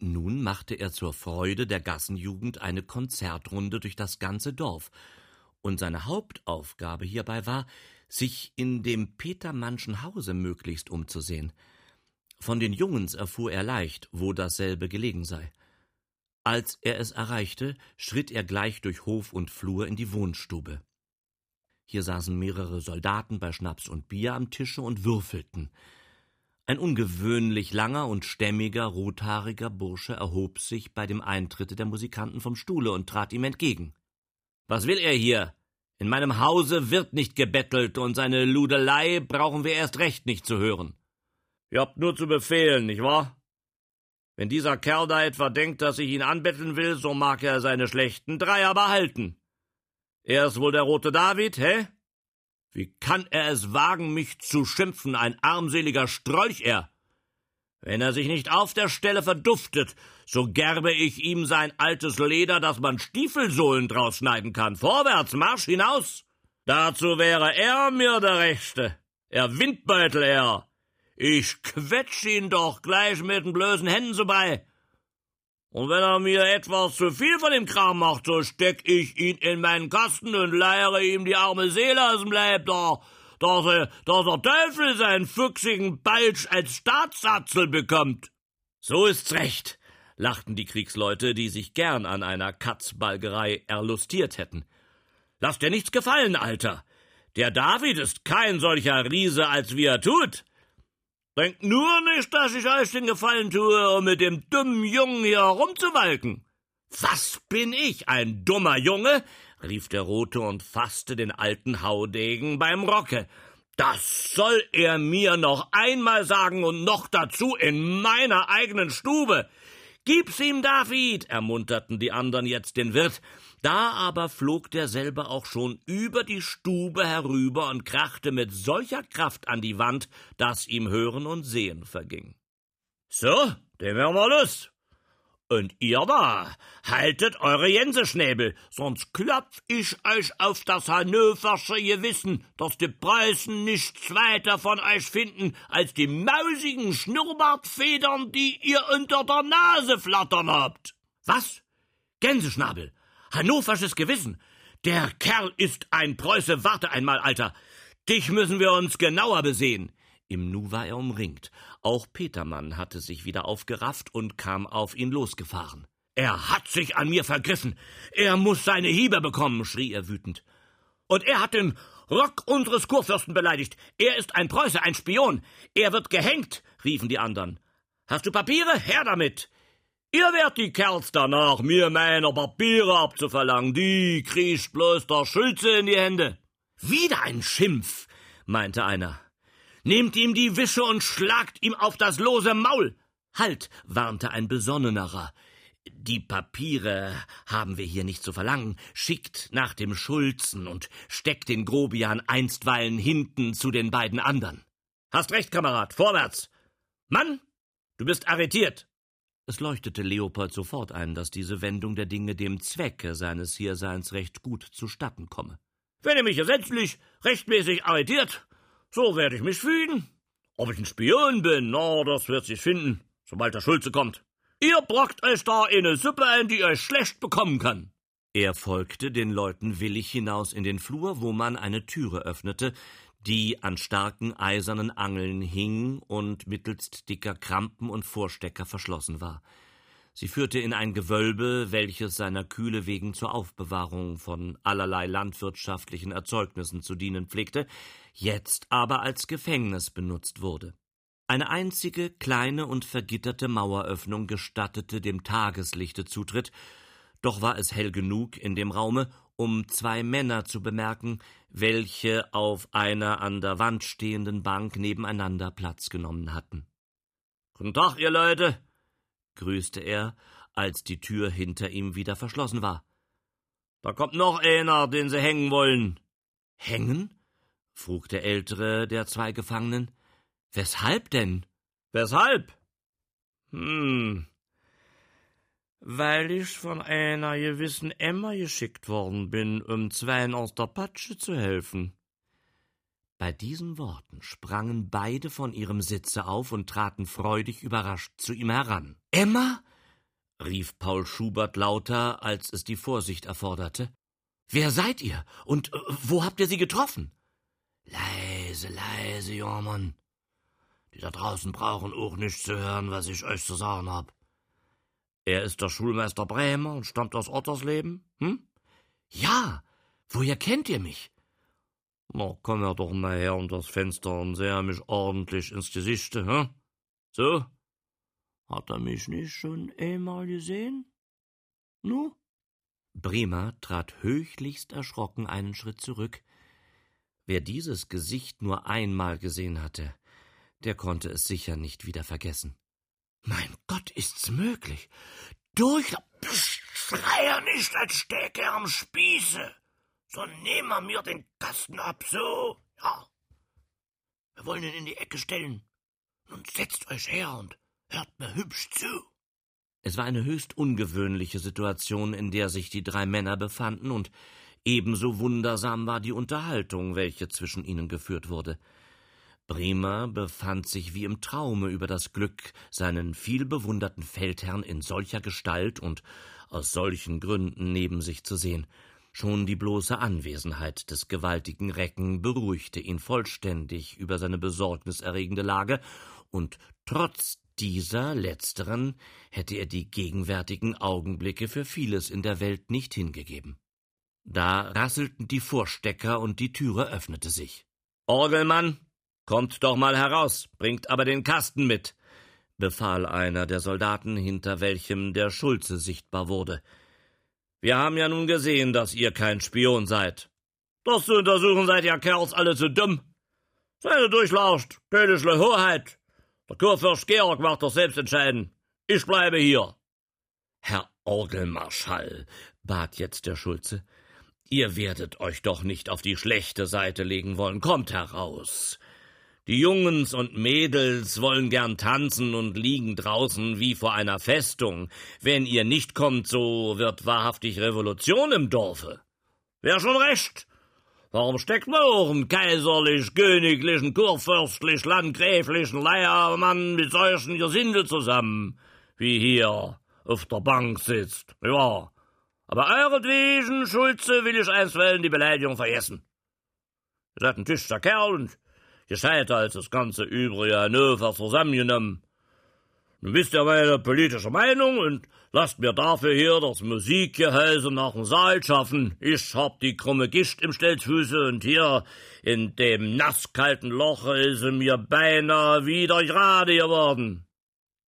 Nun machte er zur Freude der Gassenjugend eine Konzertrunde durch das ganze Dorf, und seine Hauptaufgabe hierbei war, sich in dem Petermannschen Hause möglichst umzusehen. Von den Jungens erfuhr er leicht, wo dasselbe gelegen sei. Als er es erreichte, schritt er gleich durch Hof und Flur in die Wohnstube. Hier saßen mehrere Soldaten bei Schnaps und Bier am Tische und würfelten. Ein ungewöhnlich langer und stämmiger, rothaariger Bursche erhob sich bei dem Eintritte der Musikanten vom Stuhle und trat ihm entgegen. Was will er hier? In meinem Hause wird nicht gebettelt, und seine Ludelei brauchen wir erst recht nicht zu hören. Ihr habt nur zu befehlen, nicht wahr? Wenn dieser Kerl da etwa denkt, dass ich ihn anbetteln will, so mag er seine schlechten Dreier behalten. Er ist wohl der rote David, hä? Wie kann er es wagen, mich zu schimpfen, ein armseliger Strolch er? Wenn er sich nicht auf der Stelle verduftet, so gerbe ich ihm sein altes Leder, dass man Stiefelsohlen draus schneiden kann. Vorwärts, Marsch hinaus! Dazu wäre er mir der Rechte. Er Windbeutel er. Ich quetsch ihn doch gleich mit den blößen Händen so bei. Und wenn er mir etwas zu viel von dem Kram macht, so steck ich ihn in meinen Kasten und leiere ihm die arme Seele aus dem Leib, da, dass, er, dass der Teufel seinen füchsigen Balsch als Staatssatzel bekommt. So ist's recht, lachten die Kriegsleute, die sich gern an einer Katzbalgerei erlustiert hätten. Lass dir nichts gefallen, Alter. Der David ist kein solcher Riese, als wie er tut. Denkt nur nicht, dass ich euch den Gefallen tue, um mit dem dummen Jungen hier herumzuwalken. Was bin ich, ein dummer Junge? rief der Rote und fasste den alten Haudegen beim Rocke. Das soll er mir noch einmal sagen und noch dazu in meiner eigenen Stube. Gib's ihm, David, ermunterten die anderen jetzt den Wirt. Da aber flog derselbe auch schon über die Stube herüber und krachte mit solcher Kraft an die Wand, dass ihm Hören und Sehen verging. So, dem haben wir Lust. Und ihr da, haltet eure Jenseschnäbel, sonst klopf ich euch auf das hannoversche Gewissen, dass die Preußen nichts weiter von euch finden als die mausigen Schnurrbartfedern, die ihr unter der Nase flattern habt. Was? Gänseschnabel, hannoversches Gewissen. Der Kerl ist ein Preuße, warte einmal, Alter. Dich müssen wir uns genauer besehen. Im Nu war er umringt. Auch Petermann hatte sich wieder aufgerafft und kam auf ihn losgefahren. Er hat sich an mir vergriffen. Er muss seine Hiebe bekommen, schrie er wütend. Und er hat den Rock unseres Kurfürsten beleidigt. Er ist ein Preuße, ein Spion. Er wird gehängt, riefen die anderen. Hast du Papiere? Her damit. Ihr werdet die Kerls danach, mir meine Papiere abzuverlangen. Die kriecht bloß der Schulze in die Hände. Wieder ein Schimpf, meinte einer. Nehmt ihm die Wische und schlagt ihm auf das lose Maul. Halt, warnte ein besonnenerer. Die Papiere haben wir hier nicht zu verlangen. Schickt nach dem Schulzen und steckt den Grobian einstweilen hinten zu den beiden anderen. Hast recht, Kamerad, vorwärts. Mann, du bist arretiert. Es leuchtete Leopold sofort ein, dass diese Wendung der Dinge dem Zwecke seines Hierseins recht gut zustatten komme. Wenn ihr mich gesetzlich, rechtmäßig arretiert, so werde ich mich fühlen. Ob ich ein Spion bin, na, das wird sich finden, sobald der Schulze kommt. Ihr brockt euch da eine Suppe ein, die euch schlecht bekommen kann. Er folgte den Leuten willig hinaus in den Flur, wo man eine Türe öffnete, die an starken eisernen Angeln hing und mittelst dicker Krampen und Vorstecker verschlossen war. Sie führte in ein Gewölbe, welches seiner Kühle wegen zur Aufbewahrung von allerlei landwirtschaftlichen Erzeugnissen zu dienen pflegte, jetzt aber als Gefängnis benutzt wurde. Eine einzige kleine und vergitterte Maueröffnung gestattete dem Tageslichte Zutritt, doch war es hell genug in dem Raume, um zwei Männer zu bemerken, welche auf einer an der Wand stehenden Bank nebeneinander Platz genommen hatten. Guten Tag, ihr Leute, grüßte er, als die Tür hinter ihm wieder verschlossen war. Da kommt noch einer, den Sie hängen wollen. Hängen? frug der ältere der zwei Gefangenen. Weshalb denn? Weshalb? Hm. Weil ich von einer gewissen Emma geschickt worden bin, um Zweien aus der Patsche zu helfen. Bei diesen Worten sprangen beide von ihrem Sitze auf und traten freudig überrascht zu ihm heran. Emma? rief Paul Schubert lauter, als es die Vorsicht erforderte. Wer seid ihr? Und äh, wo habt ihr sie getroffen? Leise, leise, junger Mann. Die da draußen brauchen auch nicht zu hören, was ich euch zu sagen hab. Er ist der Schulmeister Bremer und stammt aus Ottersleben, hm? Ja. Woher kennt ihr mich? Na, komm ja doch mal her um das Fenster und sehe mich ordentlich ins Gesicht, hm? So? Hat er mich nicht schon einmal gesehen? Nu? Bremer trat höchlichst erschrocken einen Schritt zurück. Wer dieses Gesicht nur einmal gesehen hatte, der konnte es sicher nicht wieder vergessen. Mein Gott, ist's möglich? Durch. Psst, schrei ja nicht, als stäke er am Spieße. So nehmen wir mir den Kasten ab, so. Ja. Wir wollen ihn in die Ecke stellen. Nun setzt euch her und hört mir hübsch zu. Es war eine höchst ungewöhnliche Situation, in der sich die drei Männer befanden, und ebenso wundersam war die Unterhaltung, welche zwischen ihnen geführt wurde. Bremer befand sich wie im Traume über das Glück, seinen vielbewunderten Feldherrn in solcher Gestalt und aus solchen Gründen neben sich zu sehen. Schon die bloße Anwesenheit des gewaltigen Recken beruhigte ihn vollständig über seine besorgniserregende Lage, und trotz dieser letzteren hätte er die gegenwärtigen Augenblicke für vieles in der Welt nicht hingegeben. Da rasselten die Vorstecker und die Türe öffnete sich. Orgelmann, Kommt doch mal heraus, bringt aber den Kasten mit, befahl einer der Soldaten, hinter welchem der Schulze sichtbar wurde. Wir haben ja nun gesehen, dass ihr kein Spion seid. Das zu untersuchen seid ihr Kerls alle zu dumm. Seid durchlauscht, königliche Hoheit. Der Kurfürst Georg macht doch selbst entscheiden. Ich bleibe hier. Herr Orgelmarschall, bat jetzt der Schulze, ihr werdet euch doch nicht auf die schlechte Seite legen wollen. Kommt heraus. Die Jungens und Mädels wollen gern tanzen und liegen draußen wie vor einer Festung. Wenn ihr nicht kommt, so wird wahrhaftig Revolution im Dorfe. Wer schon recht. Warum steckt man auch einen kaiserlich, königlichen, kurfürstlich, landgräflichen Leiermann mit solchen Gesinde zusammen, wie hier auf der Bank sitzt? Ja. Aber euretwegen, Schulze, will ich einstweilen die Beleidigung vergessen. Ihr seid ein tüchtiger Kerl und gescheiter als das ganze übrige Hannover zusammengenommen. Nun wisst ihr meine politische Meinung und lasst mir dafür hier das Musikgehäuse nach dem Saal schaffen. Ich hab die krumme Gischt im Stelzfüße und hier in dem nasskalten Loche ist sie mir beinahe wieder gerade geworden.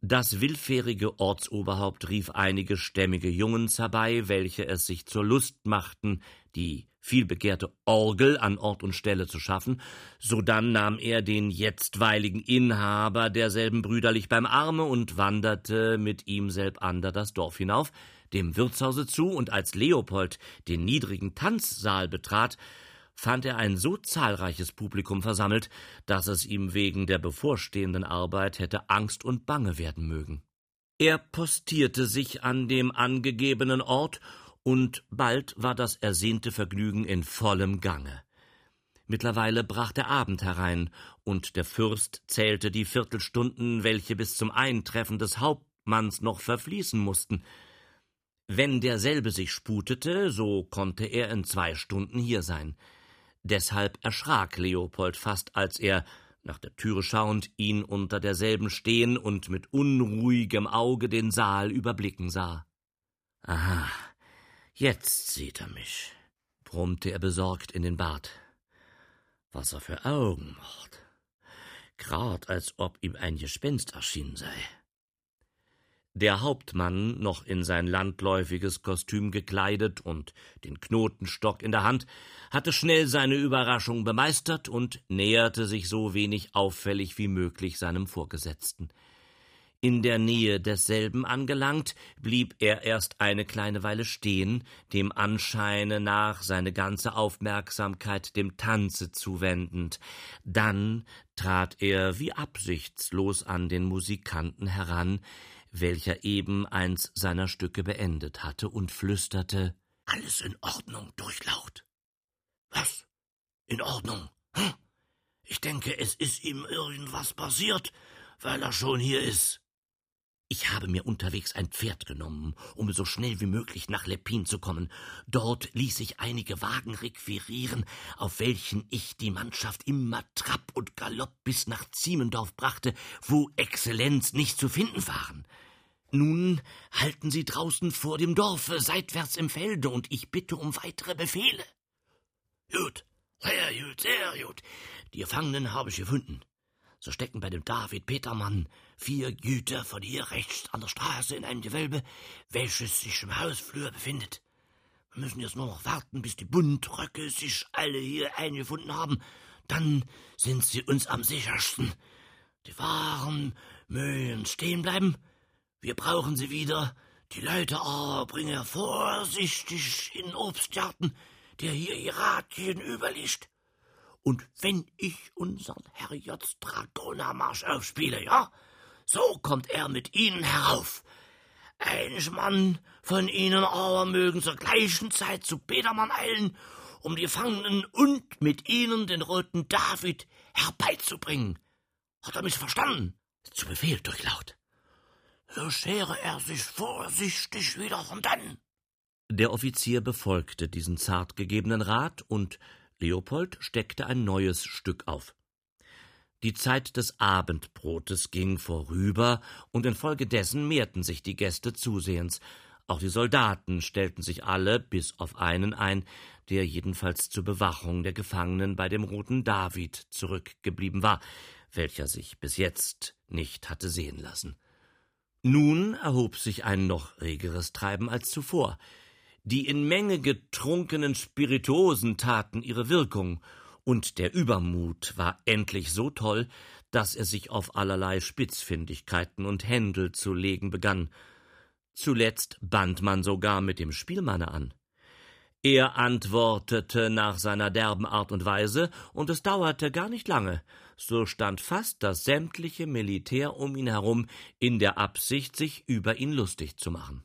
Das willfährige Ortsoberhaupt rief einige stämmige Jungens herbei, welche es sich zur Lust machten, die vielbegehrte Orgel an Ort und Stelle zu schaffen, sodann nahm er den jetztweiligen Inhaber derselben brüderlich beim Arme und wanderte mit ihm selbander das Dorf hinauf, dem Wirtshause zu, und als Leopold den niedrigen Tanzsaal betrat, fand er ein so zahlreiches Publikum versammelt, dass es ihm wegen der bevorstehenden Arbeit hätte Angst und Bange werden mögen. Er postierte sich an dem angegebenen Ort, und bald war das ersehnte Vergnügen in vollem Gange. Mittlerweile brach der Abend herein, und der Fürst zählte die Viertelstunden, welche bis zum Eintreffen des Hauptmanns noch verfließen mussten. Wenn derselbe sich sputete, so konnte er in zwei Stunden hier sein. Deshalb erschrak Leopold fast, als er, nach der Türe schauend, ihn unter derselben stehen und mit unruhigem Auge den Saal überblicken sah. Aha, jetzt sieht er mich, brummte er besorgt in den Bart. Was er für Augen macht. Grad als ob ihm ein Gespenst erschienen sei. Der Hauptmann, noch in sein landläufiges Kostüm gekleidet und den Knotenstock in der Hand, hatte schnell seine Überraschung bemeistert und näherte sich so wenig auffällig wie möglich seinem Vorgesetzten. In der Nähe desselben angelangt, blieb er erst eine kleine Weile stehen, dem Anscheine nach seine ganze Aufmerksamkeit dem Tanze zuwendend. Dann trat er wie absichtslos an den Musikanten heran, welcher eben eins seiner Stücke beendet hatte, und flüsterte Alles in Ordnung, Durchlaucht. Was? In Ordnung? Hm? Ich denke, es ist ihm irgendwas passiert, weil er schon hier ist. Ich habe mir unterwegs ein Pferd genommen, um so schnell wie möglich nach Lepin zu kommen. Dort ließ ich einige Wagen requirieren, auf welchen ich die Mannschaft immer Trab und Galopp bis nach Ziemendorf brachte, wo Exzellenz nicht zu finden waren. Nun halten Sie draußen vor dem Dorfe, seitwärts im Felde, und ich bitte um weitere Befehle. Gut, sehr gut, sehr gut. Die Gefangenen habe ich gefunden. So stecken bei dem David Petermann vier Güter von hier rechts an der Straße in einem Gewölbe, welches sich im Hausflur befindet. Wir müssen jetzt nur noch warten, bis die Buntröcke sich alle hier eingefunden haben. Dann sind sie uns am sichersten. Die Waren mögen stehen bleiben. Wir brauchen sie wieder. Die Leute aber bringen vorsichtig in Obstgarten, der hier Irakien überliegt. Und wenn ich unseren Herrjots Dragonermarsch aufspiele, ja, so kommt er mit ihnen herauf. Ein Mann von ihnen aber mögen zur gleichen Zeit zu Petermann eilen, um die Gefangenen und mit ihnen den roten David herbeizubringen. Hat er mich verstanden? Zu Befehl, Durchlaut. So schere er sich vorsichtig wieder von dann. Der Offizier befolgte diesen zart gegebenen Rat und Leopold steckte ein neues Stück auf. Die Zeit des Abendbrotes ging vorüber, und infolgedessen mehrten sich die Gäste zusehends. Auch die Soldaten stellten sich alle, bis auf einen ein, der jedenfalls zur Bewachung der Gefangenen bei dem roten David zurückgeblieben war, welcher sich bis jetzt nicht hatte sehen lassen. Nun erhob sich ein noch regeres Treiben als zuvor. Die in Menge getrunkenen Spirituosen taten ihre Wirkung, und der Übermut war endlich so toll, dass er sich auf allerlei Spitzfindigkeiten und Händel zu legen begann. Zuletzt band man sogar mit dem Spielmanne an. Er antwortete nach seiner derben Art und Weise, und es dauerte gar nicht lange, so stand fast das sämtliche Militär um ihn herum in der Absicht, sich über ihn lustig zu machen.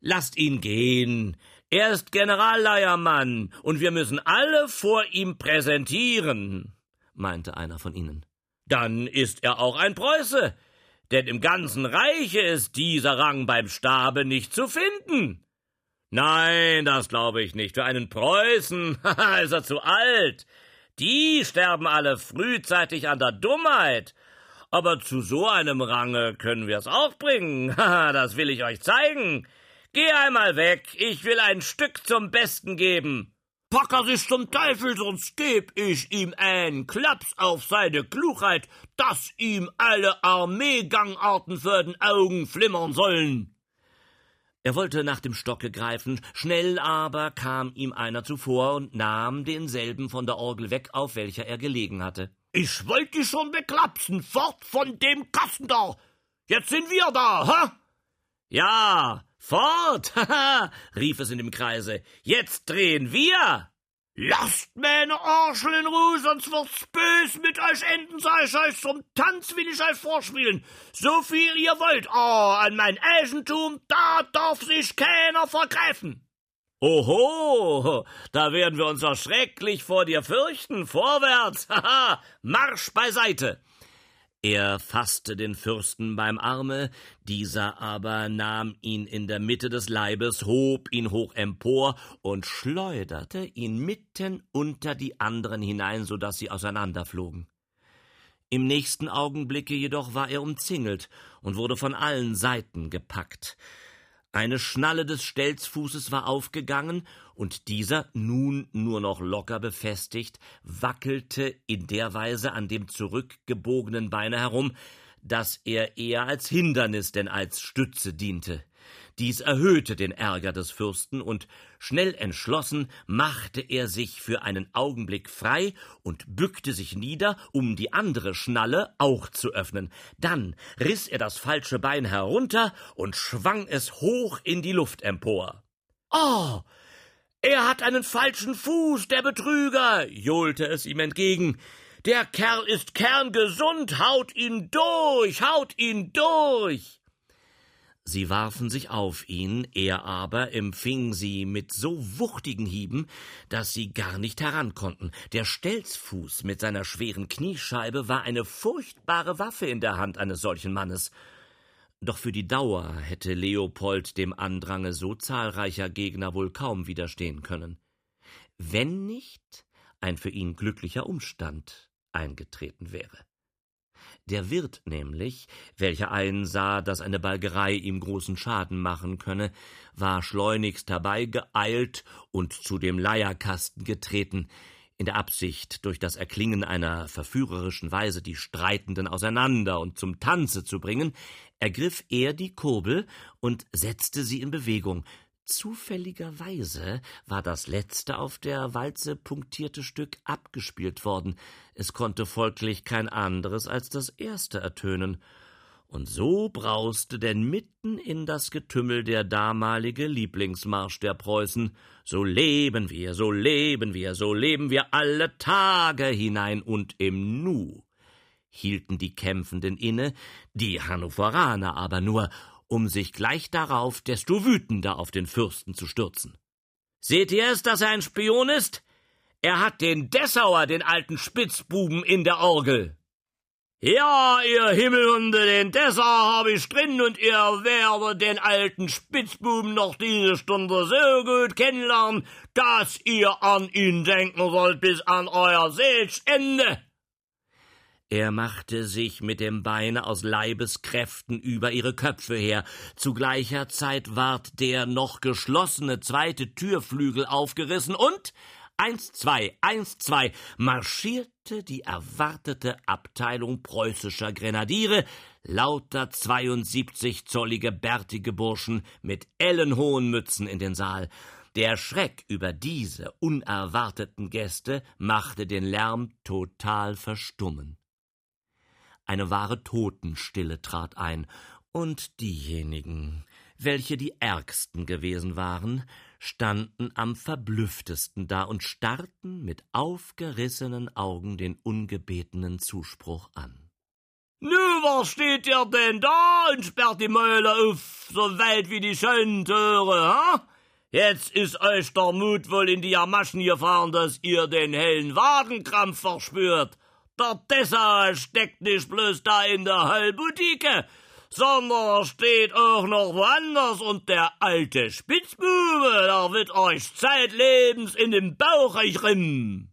Lasst ihn gehen. Er ist Generalleiermann, und wir müssen alle vor ihm präsentieren, meinte einer von ihnen. Dann ist er auch ein Preuße, denn im ganzen Reiche ist dieser Rang beim Stabe nicht zu finden. Nein, das glaube ich nicht. Für einen Preußen ist er zu alt. Die sterben alle frühzeitig an der Dummheit. Aber zu so einem Range können wir es auch bringen. das will ich euch zeigen. Geh einmal weg, ich will ein Stück zum Besten geben. Pack er sich zum Teufel, sonst geb ich ihm einen Klaps auf seine Klugheit, dass ihm alle Armeegangarten vor den Augen flimmern sollen. Er wollte nach dem Stocke greifen, schnell aber kam ihm einer zuvor und nahm denselben von der Orgel weg, auf welcher er gelegen hatte. Ich wollte schon beklapsen, fort von dem Kasten da. Jetzt sind wir da, ha? Ja, Fort! Haha! rief es in dem Kreise. Jetzt drehen wir! Lasst meine Arschel in Ruhe, sonst wird's bös mit euch enden, sag ich euch. Zum Tanz will ich euch vorspielen. So viel ihr wollt. Oh, an mein Eigentum, da darf sich keiner vergreifen. Oho, da werden wir uns doch schrecklich vor dir fürchten. Vorwärts, haha, Marsch beiseite. Er fasste den Fürsten beim Arme, dieser aber nahm ihn in der Mitte des Leibes, hob ihn hoch empor und schleuderte ihn mitten unter die anderen hinein, so dass sie auseinanderflogen. Im nächsten Augenblicke jedoch war er umzingelt und wurde von allen Seiten gepackt. Eine Schnalle des Stelzfußes war aufgegangen, und dieser, nun nur noch locker befestigt, wackelte in der Weise an dem zurückgebogenen Beine herum, dass er eher als Hindernis denn als Stütze diente. Dies erhöhte den Ärger des Fürsten, und schnell entschlossen machte er sich für einen Augenblick frei und bückte sich nieder, um die andere Schnalle auch zu öffnen. Dann riß er das falsche Bein herunter und schwang es hoch in die Luft empor. Oh! Er hat einen falschen Fuß, der Betrüger, johlte es ihm entgegen. Der Kerl ist kerngesund, haut ihn durch, haut ihn durch. Sie warfen sich auf ihn, er aber empfing sie mit so wuchtigen Hieben, dass sie gar nicht herankonnten. Der Stelzfuß mit seiner schweren Kniescheibe war eine furchtbare Waffe in der Hand eines solchen Mannes. Doch für die Dauer hätte Leopold dem Andrange so zahlreicher Gegner wohl kaum widerstehen können, wenn nicht ein für ihn glücklicher Umstand eingetreten wäre. Der Wirt nämlich, welcher einsah, dass eine Balgerei ihm großen Schaden machen könne, war schleunigst herbeigeeilt und zu dem Leierkasten getreten, in der Absicht, durch das Erklingen einer verführerischen Weise die Streitenden auseinander und zum Tanze zu bringen, ergriff er die Kurbel und setzte sie in Bewegung. Zufälligerweise war das letzte auf der Walze punktierte Stück abgespielt worden. Es konnte folglich kein anderes als das erste ertönen. Und so brauste denn mitten in das Getümmel der damalige Lieblingsmarsch der Preußen So leben wir, so leben wir, so leben wir alle Tage hinein und im Nu hielten die Kämpfenden inne, die Hannoveraner aber nur, um sich gleich darauf desto wütender auf den Fürsten zu stürzen. Seht ihr es, dass er ein Spion ist? Er hat den Dessauer, den alten Spitzbuben, in der Orgel. Ja, ihr Himmelhunde, den Dessau hab ich drin und ihr werdet den alten Spitzbuben noch diese Stunde so gut kennenlernen, dass ihr an ihn denken sollt bis an euer Seelsende. Er machte sich mit dem Beine aus Leibeskräften über ihre Köpfe her. Zu gleicher Zeit ward der noch geschlossene zweite Türflügel aufgerissen und Eins, zwei, eins, zwei, marschierte die erwartete Abteilung preußischer Grenadiere, lauter zweiundsiebzigzollige bärtige Burschen mit ellenhohen Mützen in den Saal. Der Schreck über diese unerwarteten Gäste machte den Lärm total verstummen. Eine wahre Totenstille trat ein, und diejenigen, welche die ärgsten gewesen waren, standen am verblüfftesten da und starrten mit aufgerissenen Augen den ungebetenen Zuspruch an. Nu, was steht ihr denn da und sperrt die Mäuler auf, so weit wie die schönen Töre, ha? Jetzt ist euch der Mut wohl in die Jamaschen gefahren, dass ihr den hellen Wadenkrampf verspürt. Der Dessau steckt nicht bloß da in der Heilboutique, sondern steht auch noch woanders und der alte Spitzbube, der wird euch zeitlebens in den Bauch rinnen.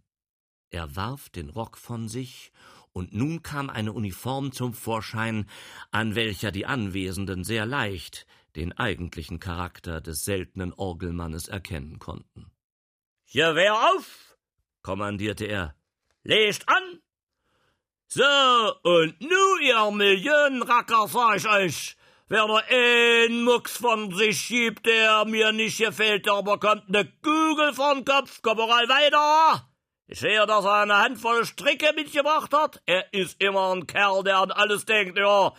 Er warf den Rock von sich, und nun kam eine Uniform zum Vorschein, an welcher die Anwesenden sehr leicht den eigentlichen Charakter des seltenen Orgelmannes erkennen konnten. Hier wer auf, kommandierte er. Lest an so, und nu, ihr Millionenracker, sag ich euch, wer nur ein Mucks von sich schiebt, der mir nicht gefällt, der bekommt ne Kugel vom Kopf, Korporal weiter! Ich sehe, dass er eine Handvoll Stricke mitgebracht hat. Er ist immer ein Kerl, der an alles denkt, ja.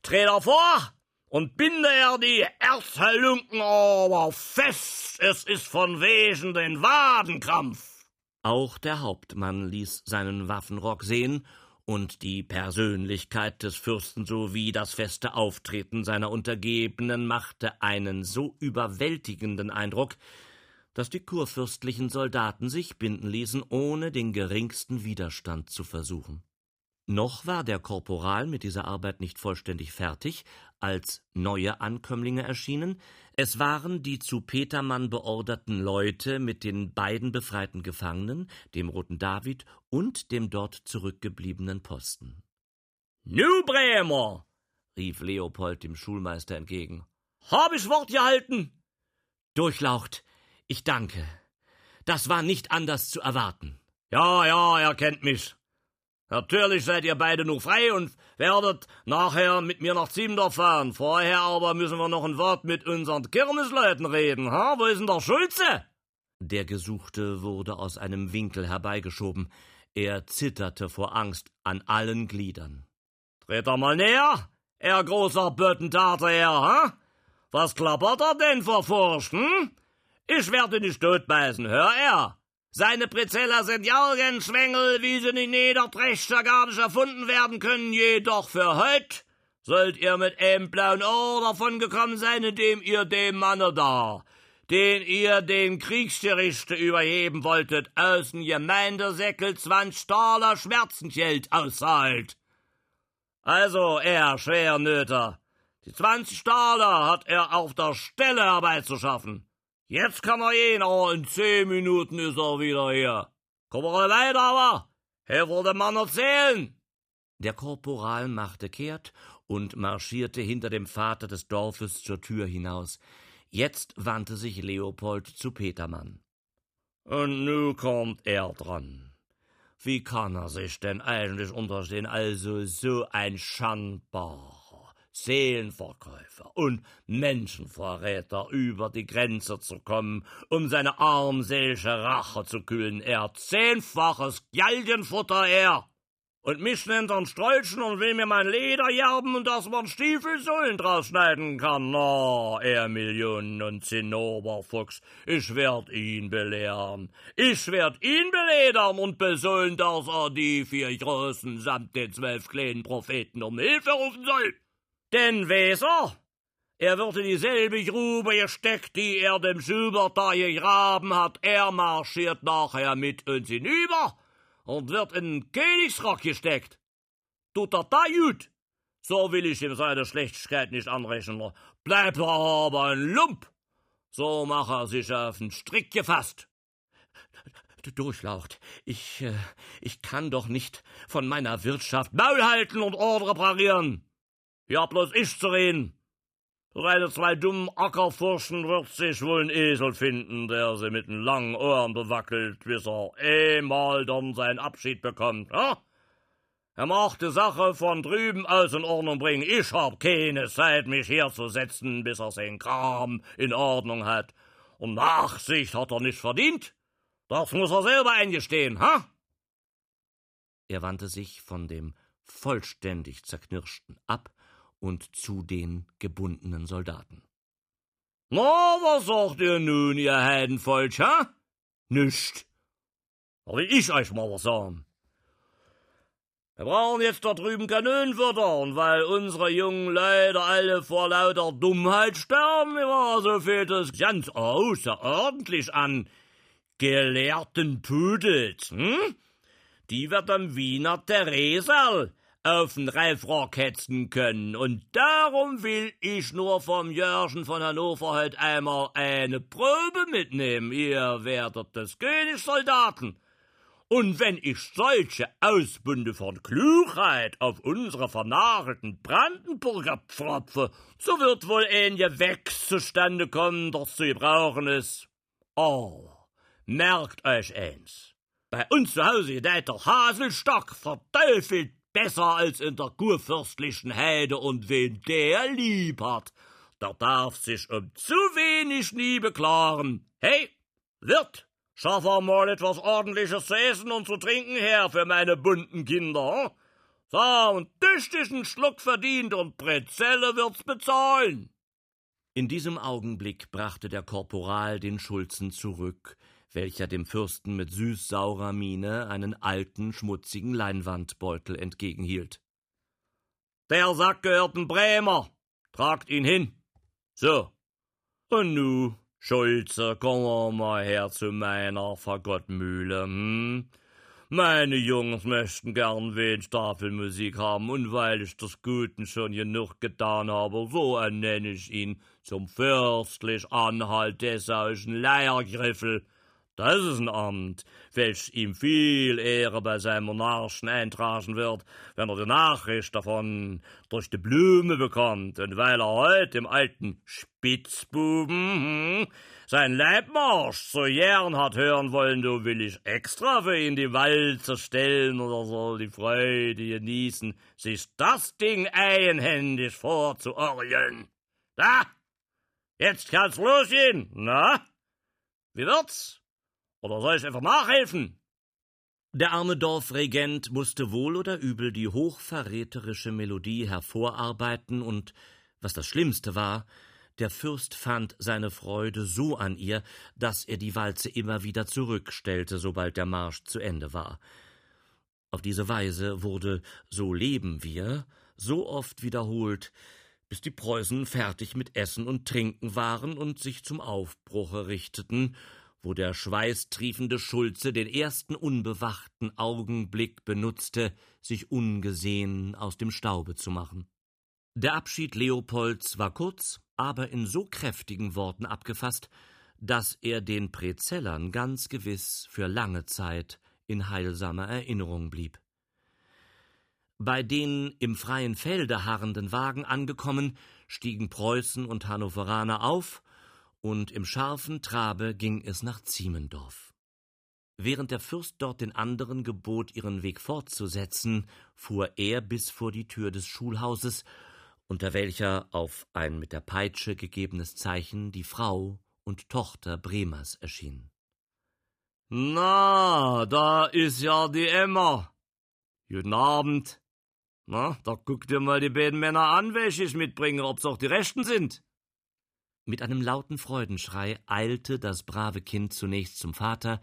Dreh er vor und binde er die Erzhalunken aber fest. Es ist von wegen den Wadenkrampf. Auch der Hauptmann ließ seinen Waffenrock sehen und die Persönlichkeit des Fürsten sowie das feste Auftreten seiner Untergebenen machte einen so überwältigenden Eindruck, dass die kurfürstlichen Soldaten sich binden ließen, ohne den geringsten Widerstand zu versuchen. Noch war der Korporal mit dieser Arbeit nicht vollständig fertig, als neue Ankömmlinge erschienen. Es waren die zu Petermann beorderten Leute mit den beiden befreiten Gefangenen, dem Roten David und dem dort zurückgebliebenen Posten. Nu, Bremer! rief Leopold dem Schulmeister entgegen. Hab ich Wort gehalten? Durchlaucht, ich danke. Das war nicht anders zu erwarten. Ja, ja, er kennt mich. Natürlich seid ihr beide nur frei und werdet nachher mit mir nach Ziemdorf fahren. Vorher aber müssen wir noch ein Wort mit unseren Kirmesleuten reden. Ha? Wo ist denn der Schulze? Der Gesuchte wurde aus einem Winkel herbeigeschoben. Er zitterte vor Angst an allen Gliedern. Dreht er mal näher, er großer Böttentater, er, ha? Was klappert er denn vor Furcht, hm? Ich werde nicht totbeißen, hör er. Seine Prizeller sind Jorgenschwengel, wie sie in Niederträchter gar nicht erfunden werden können, jedoch für heut sollt ihr mit einem blauen Ohr davon gekommen sein, indem ihr dem Manne da, den ihr den Kriegsgerichte überheben wolltet, aus dem Gemeindesäckel zwanzig Taler Schmerzengeld auszahlt. Also, er, Schwernöter, Die zwanzig Taler hat er auf der Stelle herbeizuschaffen. Jetzt kann er gehen, aber in zehn Minuten ist er wieder hier. Komm mal weiter, aber. Helfer dem Mann erzählen. Der Korporal machte kehrt und marschierte hinter dem Vater des Dorfes zur Tür hinaus. Jetzt wandte sich Leopold zu Petermann. Und nu kommt er dran. Wie kann er sich denn eigentlich unterstehen, also so ein Schandbar? Seelenverkäufer und Menschenverräter über die Grenze zu kommen, um seine armselige Rache zu kühlen. Er zehnfaches Galgenfutter er. Und mich nennt er Strolchen und will mir mein Leder jerben und dass man Stiefelsohlen draus schneiden kann. Na, er Millionen und Zinnoberfuchs, ich werd ihn belehren. Ich werd ihn beledern und besohlen, dass er die vier Großen samt den zwölf kleinen Propheten um Hilfe rufen soll. Denn Weser, er wird in dieselbe Grube gesteckt, die er dem Schubert da gegraben hat. Er marschiert nachher mit uns hinüber und wird in den Königsrock gesteckt. Tut er da gut? So will ich ihm seine Schlechtigkeit nicht anrechnen. Bleibt er aber ein Lump. So mach er sich auf den Strick gefasst. Durchlaucht, ich, äh, ich kann doch nicht von meiner Wirtschaft Maul halten und Ordre parieren. Ja, bloß ich zu reden. Seine zwei dummen Ackerfurschen wird sich wohl ein Esel finden, der sie mit den langen Ohren bewackelt, bis er einmal dann seinen Abschied bekommt, ja? Er macht die Sache von drüben aus in Ordnung bringen. Ich hab keine Zeit, mich herzusetzen, bis er seinen Kram in Ordnung hat. Und Nachsicht hat er nicht verdient. Das muss er selber eingestehen, ha? Er wandte sich von dem vollständig zerknirschten ab und zu den gebundenen Soldaten. Na, was sagt ihr nun, ihr Heidenvolk, ha? Nicht. Will ich euch mal was sagen. Wir brauchen jetzt da drüben Kanönenfutter, und weil unsere jungen Leute alle vor lauter Dummheit sterben, ja, so fehlt es ganz außerordentlich an gelehrten Pudels, hm? Die wird am Wiener Theresal auf den Reifrock hetzen können. Und darum will ich nur vom Jörgen von Hannover heute einmal eine Probe mitnehmen. Ihr werdet des Königs Soldaten. Und wenn ich solche Ausbünde von Klugheit auf unsere vernagelten Brandenburger pfropfe, so wird wohl ein Gewächs zustande kommen, das zu gebrauchen ist. Oh, merkt euch eins. Bei uns zu Hause gedeiht der Haselstock verteufelt besser als in der kurfürstlichen Heide, und wen der lieb hat, der darf sich um zu wenig nie beklagen. Hey, Wirt, schaff mal etwas ordentliches zu essen und zu trinken her für meine bunten Kinder. So, und tüchtigen Schluck verdient und Brezelle wird's bezahlen. In diesem Augenblick brachte der Korporal den Schulzen zurück, welcher dem Fürsten mit süß-saurer Miene einen alten, schmutzigen Leinwandbeutel entgegenhielt. Der Sack gehört ein Bremer. Tragt ihn hin. So. Und nu, Schulze, komm mal her zu meiner Fagottmühle, hm? Meine Jungs möchten gern wenig Tafelmusik haben, und weil ich das Guten schon genug getan habe, so ernenne ich ihn zum fürstlich Anhalt dessauischen Leiergriffel, das ist ein Amt, welches ihm viel Ehre bei seinem Monarchen eintragen wird, wenn er die Nachricht davon durch die Blume bekommt, und weil er heute im alten Spitzbuben hm, sein Leibmarsch so gern hat hören wollen, so will ich extra für ihn die Walze stellen oder soll die Freude genießen, sich das Ding eigenhändig vorzuorgeln. Da! Jetzt kann's losgehen, na? Wie wird's? Oder soll ich einfach nachhelfen? Der arme Dorfregent musste wohl oder übel die hochverräterische Melodie hervorarbeiten und, was das Schlimmste war, der Fürst fand seine Freude so an ihr, dass er die Walze immer wieder zurückstellte, sobald der Marsch zu Ende war. Auf diese Weise wurde So leben wir so oft wiederholt, bis die Preußen fertig mit Essen und Trinken waren und sich zum Aufbruche richteten wo der schweißtriefende Schulze den ersten unbewachten Augenblick benutzte, sich ungesehen aus dem Staube zu machen. Der Abschied Leopolds war kurz, aber in so kräftigen Worten abgefasst, dass er den Präzellern ganz gewiss für lange Zeit in heilsamer Erinnerung blieb. Bei den im freien Felde harrenden Wagen angekommen, stiegen Preußen und Hannoveraner auf, und im scharfen Trabe ging es nach Ziemendorf. Während der Fürst dort den anderen gebot, ihren Weg fortzusetzen, fuhr er bis vor die Tür des Schulhauses, unter welcher auf ein mit der Peitsche gegebenes Zeichen die Frau und Tochter Bremers erschien. Na, da ist ja die Emma. Guten Abend. Na, da guck dir mal die beiden Männer an, welche ich mitbringe, ob's auch die Rechten sind. Mit einem lauten Freudenschrei eilte das brave Kind zunächst zum Vater,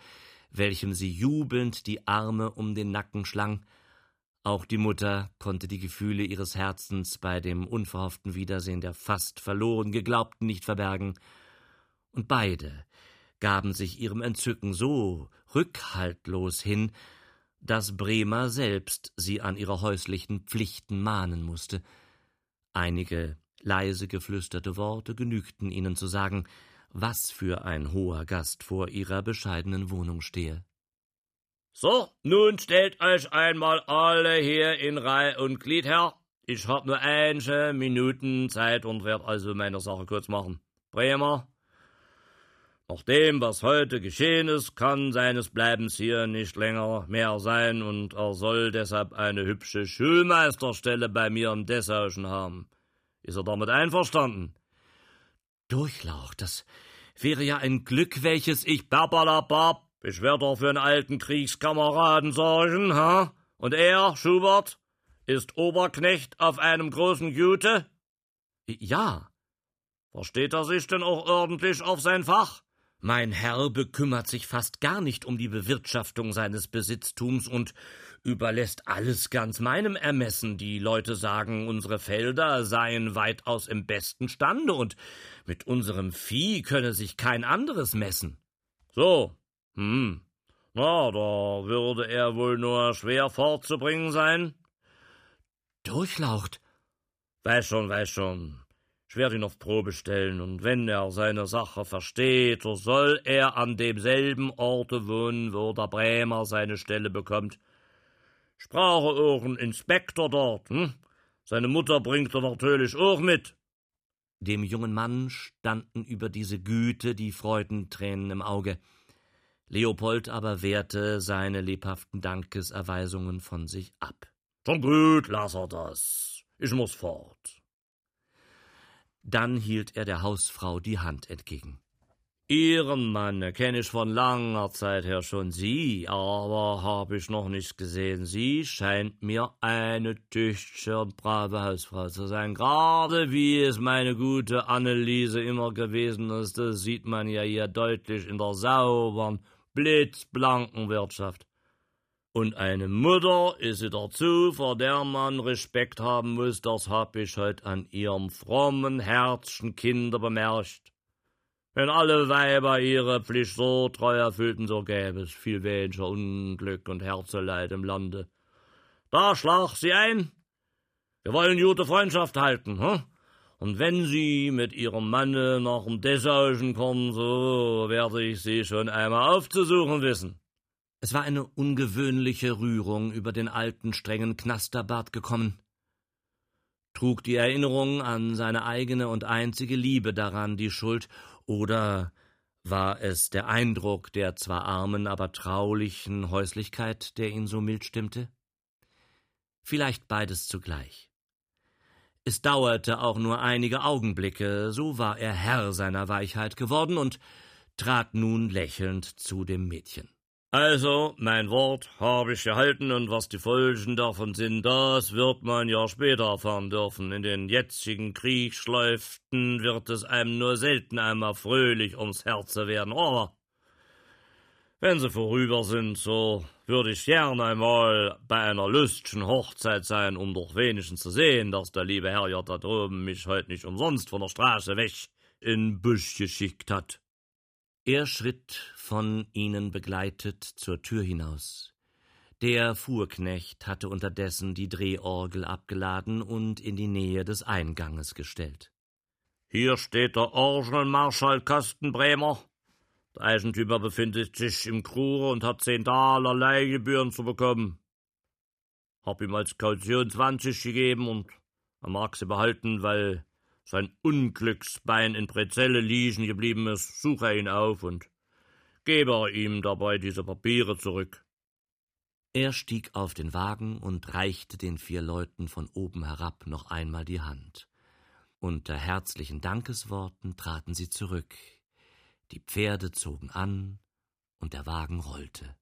welchem sie jubelnd die Arme um den Nacken schlang. Auch die Mutter konnte die Gefühle ihres Herzens bei dem unverhofften Wiedersehen der fast verloren geglaubten nicht verbergen. Und beide, gaben sich ihrem Entzücken so rückhaltlos hin, dass Bremer selbst sie an ihre häuslichen Pflichten mahnen musste. Einige leise geflüsterte Worte genügten ihnen zu sagen, was für ein hoher Gast vor ihrer bescheidenen Wohnung stehe. So, nun stellt euch einmal alle hier in Reih und Glied her. Ich hab nur einige Minuten Zeit und werd also meine Sache kurz machen. Bremer, nach dem, was heute geschehen ist, kann seines Bleibens hier nicht länger mehr sein, und er soll deshalb eine hübsche Schulmeisterstelle bei mir im Dessauschen haben. Ist er damit einverstanden? Durchlaucht, das wäre ja ein Glück, welches ich. Babalabab, ich werde doch für einen alten Kriegskameraden sorgen, ha? Und er, Schubert, ist Oberknecht auf einem großen Jute? Ja. Versteht er sich denn auch ordentlich auf sein Fach? Mein Herr bekümmert sich fast gar nicht um die Bewirtschaftung seines Besitztums und überlässt alles ganz meinem Ermessen. Die Leute sagen, unsere Felder seien weitaus im besten Stande und mit unserem Vieh könne sich kein anderes messen. So, hm, na, da würde er wohl nur schwer fortzubringen sein. Durchlaucht. Weiß schon, weiß schon. Ich werde ihn auf Probe stellen, und wenn er seine Sache versteht, so soll er an demselben Orte wohnen, wo der Bremer seine Stelle bekommt. Ich brauche auch einen Inspektor dort, hm? Seine Mutter bringt er natürlich auch mit. Dem jungen Mann standen über diese Güte die Freudentränen im Auge. Leopold aber wehrte seine lebhaften Dankeserweisungen von sich ab. Schon gut, lass er das. Ich muss fort. Dann hielt er der Hausfrau die Hand entgegen. Ihren Mann kenne ich von langer Zeit her schon Sie, aber habe ich noch nicht gesehen. Sie scheint mir eine tüchtige und brave Hausfrau zu sein, gerade wie es meine gute Anneliese immer gewesen ist. Das sieht man ja hier deutlich in der sauberen, blitzblanken Wirtschaft. Und eine Mutter ist sie dazu, vor der man Respekt haben muss, das hab ich heut an ihrem frommen Herzchen Kinder bemerkt. Wenn alle Weiber ihre Pflicht so treu erfüllten, so gäbe es viel weniger Unglück und Herzeleid im Lande. Da schlag sie ein. Wir wollen gute Freundschaft halten, hm? Und wenn sie mit ihrem Manne nach dem Dessauschen kommen, so werde ich sie schon einmal aufzusuchen wissen. Es war eine ungewöhnliche Rührung über den alten, strengen Knasterbart gekommen. Trug die Erinnerung an seine eigene und einzige Liebe daran die Schuld, oder war es der Eindruck der zwar armen, aber traulichen Häuslichkeit, der ihn so mild stimmte? Vielleicht beides zugleich. Es dauerte auch nur einige Augenblicke, so war er Herr seiner Weichheit geworden und trat nun lächelnd zu dem Mädchen. Also, mein Wort habe ich gehalten, und was die Folgen davon sind, das wird man ja später erfahren dürfen. In den jetzigen Kriegsschläuften wird es einem nur selten einmal fröhlich ums Herze werden, aber wenn sie vorüber sind, so würde ich gern einmal bei einer lüstchen Hochzeit sein, um doch wenigstens zu sehen, dass der liebe Herr ja da droben mich heute nicht umsonst von der Straße weg in Busch geschickt hat. Er schritt von ihnen begleitet zur Tür hinaus. Der Fuhrknecht hatte unterdessen die Drehorgel abgeladen und in die Nähe des Einganges gestellt. Hier steht der Orgelmarschall Kastenbremer. Der Eigentümer befindet sich im Krure und hat zehn Taler Leihgebühren zu bekommen. Hab ihm als Kaution zwanzig gegeben und er mag sie behalten, weil sein Unglücksbein in Brezelle liegen geblieben ist. Suche ihn auf und gebe ihm dabei diese Papiere zurück. Er stieg auf den Wagen und reichte den vier Leuten von oben herab noch einmal die Hand. Unter herzlichen Dankesworten traten sie zurück, die Pferde zogen an, und der Wagen rollte.